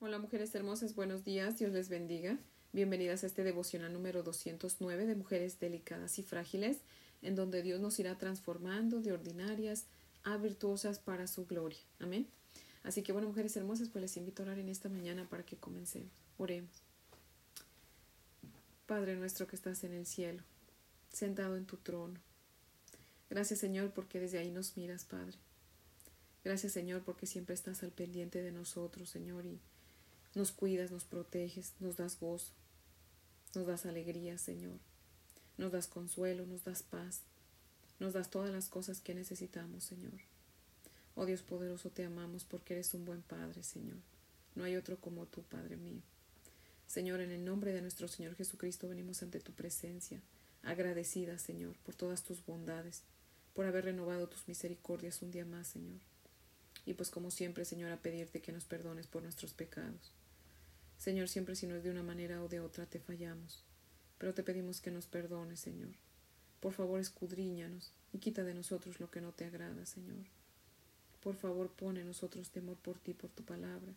Hola mujeres hermosas, buenos días, Dios les bendiga. Bienvenidas a este devocional número 209 de mujeres delicadas y frágiles, en donde Dios nos irá transformando de ordinarias a virtuosas para su gloria. Amén. Así que bueno, mujeres hermosas, pues les invito a orar en esta mañana para que comencemos. Oremos. Padre nuestro que estás en el cielo, sentado en tu trono. Gracias Señor porque desde ahí nos miras, Padre. Gracias Señor porque siempre estás al pendiente de nosotros, Señor, y nos cuidas, nos proteges, nos das gozo, nos das alegría, Señor. Nos das consuelo, nos das paz, nos das todas las cosas que necesitamos, Señor. Oh Dios poderoso, te amamos porque eres un buen Padre, Señor. No hay otro como tú, Padre mío. Señor, en el nombre de nuestro Señor Jesucristo venimos ante tu presencia, agradecida, Señor, por todas tus bondades, por haber renovado tus misericordias un día más, Señor. Y pues como siempre, Señor, a pedirte que nos perdones por nuestros pecados. Señor, siempre si no es de una manera o de otra te fallamos, pero te pedimos que nos perdones, Señor. Por favor, escudriñanos y quita de nosotros lo que no te agrada, Señor. Por favor, pone en nosotros temor por ti, por tu palabra.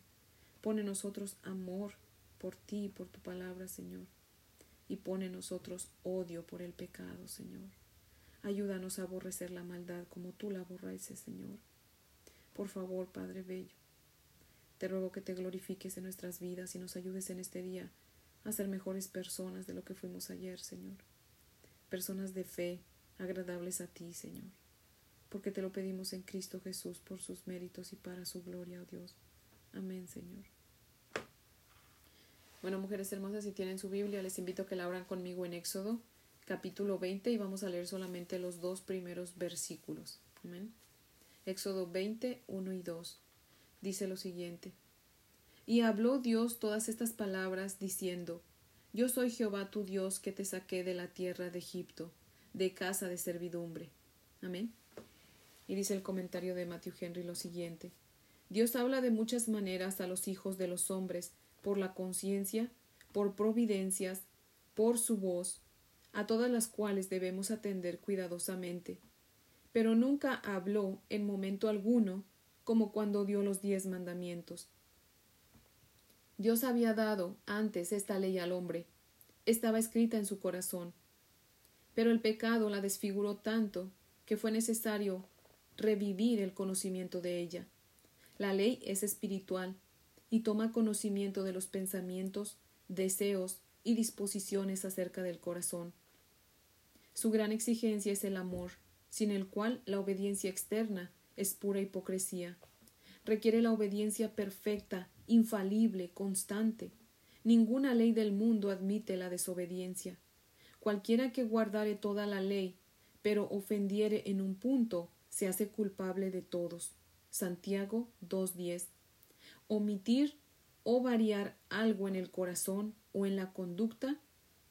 Pone en nosotros amor por ti por tu palabra, Señor. Y pone en nosotros odio por el pecado, Señor. Ayúdanos a aborrecer la maldad como tú la aborreces, Señor. Por favor, Padre Bello, te ruego que te glorifiques en nuestras vidas y nos ayudes en este día a ser mejores personas de lo que fuimos ayer, Señor. Personas de fe, agradables a ti, Señor. Porque te lo pedimos en Cristo Jesús por sus méritos y para su gloria, oh Dios. Amén, Señor. Bueno, mujeres hermosas, si tienen su Biblia, les invito a que la abran conmigo en Éxodo, capítulo 20, y vamos a leer solamente los dos primeros versículos. Amén. Éxodo 20, 1 y 2 dice lo siguiente. Y habló Dios todas estas palabras diciendo, Yo soy Jehová tu Dios que te saqué de la tierra de Egipto, de casa de servidumbre. Amén. Y dice el comentario de Matthew Henry lo siguiente. Dios habla de muchas maneras a los hijos de los hombres, por la conciencia, por providencias, por su voz, a todas las cuales debemos atender cuidadosamente. Pero nunca habló en momento alguno como cuando dio los diez mandamientos. Dios había dado antes esta ley al hombre, estaba escrita en su corazón, pero el pecado la desfiguró tanto que fue necesario revivir el conocimiento de ella. La ley es espiritual y toma conocimiento de los pensamientos, deseos y disposiciones acerca del corazón. Su gran exigencia es el amor, sin el cual la obediencia externa es pura hipocresía. Requiere la obediencia perfecta, infalible, constante. Ninguna ley del mundo admite la desobediencia. Cualquiera que guardare toda la ley, pero ofendiere en un punto, se hace culpable de todos. Santiago 2.10. Omitir o variar algo en el corazón o en la conducta,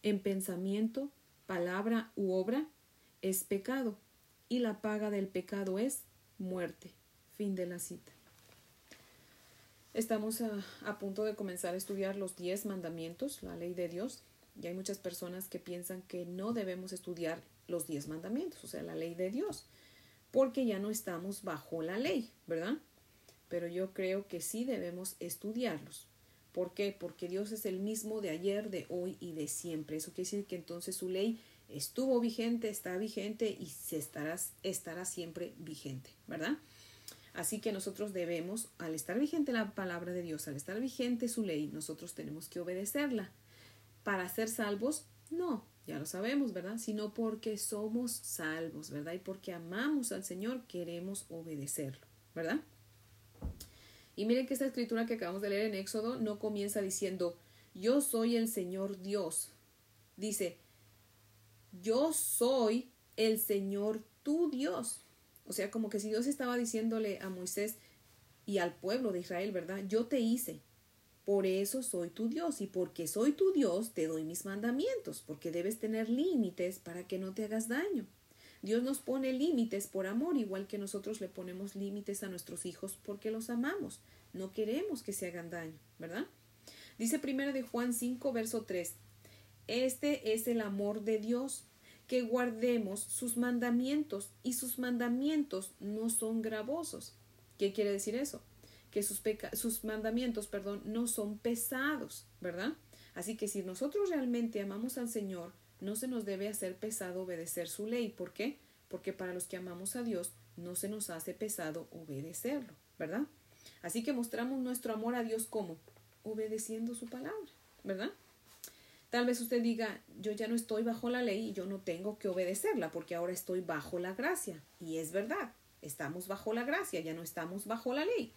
en pensamiento, palabra u obra, es pecado, y la paga del pecado es muerte. Fin de la cita. Estamos a, punto de comenzar a estudiar los diez mandamientos, la ley de Dios, y hay muchas personas que piensan que no debemos estudiar los diez mandamientos, o sea, la ley de Dios, porque ya no estamos bajo la ley, ¿verdad? Pero yo creo que sí debemos estudiarlos. ¿Por qué? Porque Dios es el mismo de ayer, de hoy y de siempre. Eso quiere decir que entonces su ley estuvo vigente, está vigente y se estará, estará siempre vigente, ¿verdad? Así que nosotros debemos, al estar vigente la palabra de Dios, al estar vigente su ley, nosotros tenemos que obedecerla. Para ser salvos, no, ya lo sabemos, ¿verdad? Sino porque somos salvos, ¿verdad? Y porque amamos al Señor, queremos obedecerlo, ¿verdad? Y miren que esta escritura que acabamos de leer en Éxodo no comienza diciendo, yo soy el Señor Dios. Dice, yo soy el Señor tu Dios. O sea, como que si Dios estaba diciéndole a Moisés y al pueblo de Israel, ¿verdad? Yo te hice. Por eso soy tu Dios y porque soy tu Dios te doy mis mandamientos, porque debes tener límites para que no te hagas daño. Dios nos pone límites por amor, igual que nosotros le ponemos límites a nuestros hijos porque los amamos. No queremos que se hagan daño, ¿verdad? Dice primero de Juan 5, verso 3. Este es el amor de Dios, que guardemos sus mandamientos y sus mandamientos no son gravosos. ¿Qué quiere decir eso? que sus, sus mandamientos, perdón, no son pesados, ¿verdad? Así que si nosotros realmente amamos al Señor, no se nos debe hacer pesado obedecer su ley. ¿Por qué? Porque para los que amamos a Dios no se nos hace pesado obedecerlo, ¿verdad? Así que mostramos nuestro amor a Dios como obedeciendo su palabra, ¿verdad? Tal vez usted diga, yo ya no estoy bajo la ley y yo no tengo que obedecerla porque ahora estoy bajo la gracia. Y es verdad, estamos bajo la gracia, ya no estamos bajo la ley.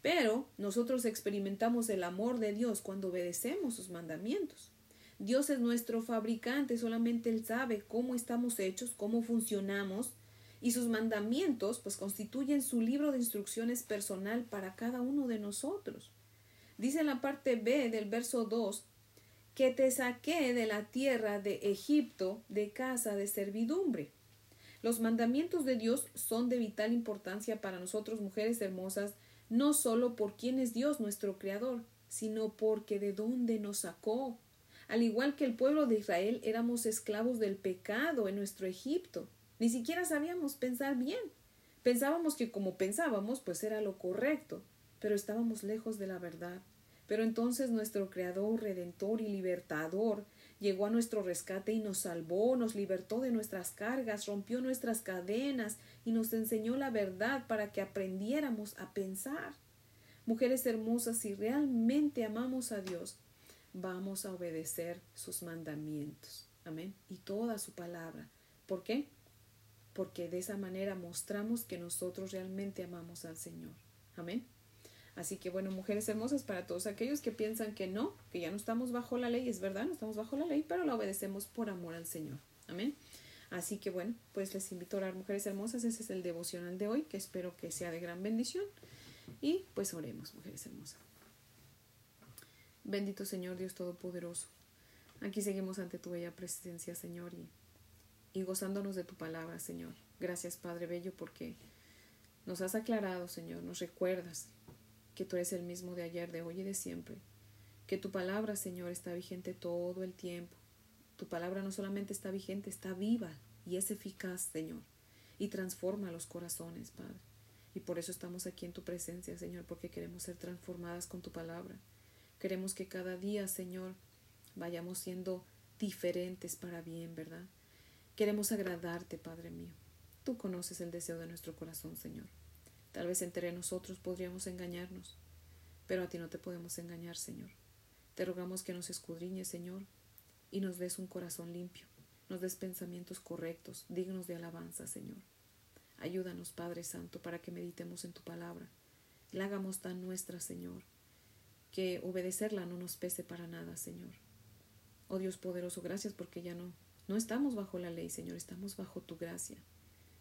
Pero nosotros experimentamos el amor de Dios cuando obedecemos sus mandamientos. Dios es nuestro fabricante, solamente Él sabe cómo estamos hechos, cómo funcionamos, y sus mandamientos pues constituyen su libro de instrucciones personal para cada uno de nosotros. Dice en la parte B del verso 2 que te saqué de la tierra de Egipto de casa de servidumbre. Los mandamientos de Dios son de vital importancia para nosotros, mujeres hermosas, no solo por quién es Dios nuestro Creador, sino porque de dónde nos sacó. Al igual que el pueblo de Israel, éramos esclavos del pecado en nuestro Egipto. Ni siquiera sabíamos pensar bien. Pensábamos que como pensábamos, pues era lo correcto, pero estábamos lejos de la verdad. Pero entonces nuestro Creador, Redentor y Libertador llegó a nuestro rescate y nos salvó, nos libertó de nuestras cargas, rompió nuestras cadenas y nos enseñó la verdad para que aprendiéramos a pensar. Mujeres hermosas, si realmente amamos a Dios, vamos a obedecer sus mandamientos. Amén. Y toda su palabra. ¿Por qué? Porque de esa manera mostramos que nosotros realmente amamos al Señor. Amén. Así que bueno, mujeres hermosas, para todos aquellos que piensan que no, que ya no estamos bajo la ley, es verdad, no estamos bajo la ley, pero la obedecemos por amor al Señor. Amén. Así que bueno, pues les invito a orar, mujeres hermosas, ese es el devocional de hoy, que espero que sea de gran bendición. Y pues oremos, mujeres hermosas. Bendito Señor Dios Todopoderoso. Aquí seguimos ante tu bella presencia, Señor, y, y gozándonos de tu palabra, Señor. Gracias, Padre Bello, porque nos has aclarado, Señor, nos recuerdas que tú eres el mismo de ayer, de hoy y de siempre, que tu palabra, Señor, está vigente todo el tiempo. Tu palabra no solamente está vigente, está viva y es eficaz, Señor, y transforma los corazones, Padre. Y por eso estamos aquí en tu presencia, Señor, porque queremos ser transformadas con tu palabra. Queremos que cada día, Señor, vayamos siendo diferentes para bien, ¿verdad? Queremos agradarte, Padre mío. Tú conoces el deseo de nuestro corazón, Señor. Tal vez entre nosotros podríamos engañarnos, pero a ti no te podemos engañar, Señor. Te rogamos que nos escudriñes, Señor, y nos des un corazón limpio, nos des pensamientos correctos, dignos de alabanza, Señor. Ayúdanos, Padre Santo, para que meditemos en tu palabra. La hagamos tan nuestra, Señor, que obedecerla no nos pese para nada, Señor. Oh Dios poderoso, gracias porque ya no, no estamos bajo la ley, Señor, estamos bajo tu gracia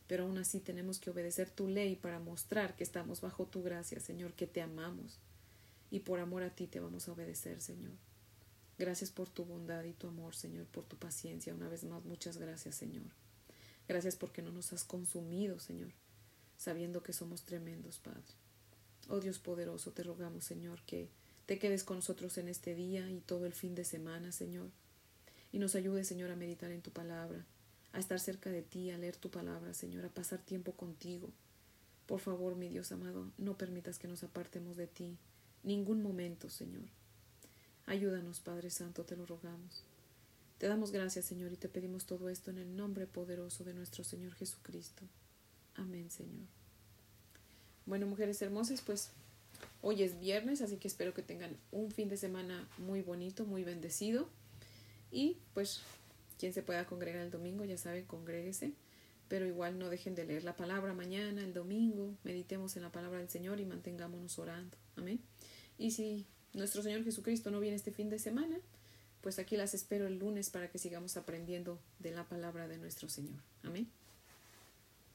pero aún así tenemos que obedecer tu ley para mostrar que estamos bajo tu gracia, Señor, que te amamos y por amor a ti te vamos a obedecer, Señor. Gracias por tu bondad y tu amor, Señor, por tu paciencia. Una vez más, muchas gracias, Señor. Gracias porque no nos has consumido, Señor, sabiendo que somos tremendos, Padre. Oh Dios poderoso, te rogamos, Señor, que te quedes con nosotros en este día y todo el fin de semana, Señor, y nos ayudes, Señor, a meditar en tu palabra a estar cerca de ti, a leer tu palabra, Señor, a pasar tiempo contigo. Por favor, mi Dios amado, no permitas que nos apartemos de ti ningún momento, Señor. Ayúdanos, Padre Santo, te lo rogamos. Te damos gracias, Señor, y te pedimos todo esto en el nombre poderoso de nuestro Señor Jesucristo. Amén, Señor. Bueno, mujeres hermosas, pues hoy es viernes, así que espero que tengan un fin de semana muy bonito, muy bendecido. Y pues quien se pueda congregar el domingo, ya sabe, congréguese, pero igual no dejen de leer la palabra mañana, el domingo, meditemos en la palabra del Señor y mantengámonos orando. Amén. Y si nuestro Señor Jesucristo no viene este fin de semana, pues aquí las espero el lunes para que sigamos aprendiendo de la palabra de nuestro Señor. Amén.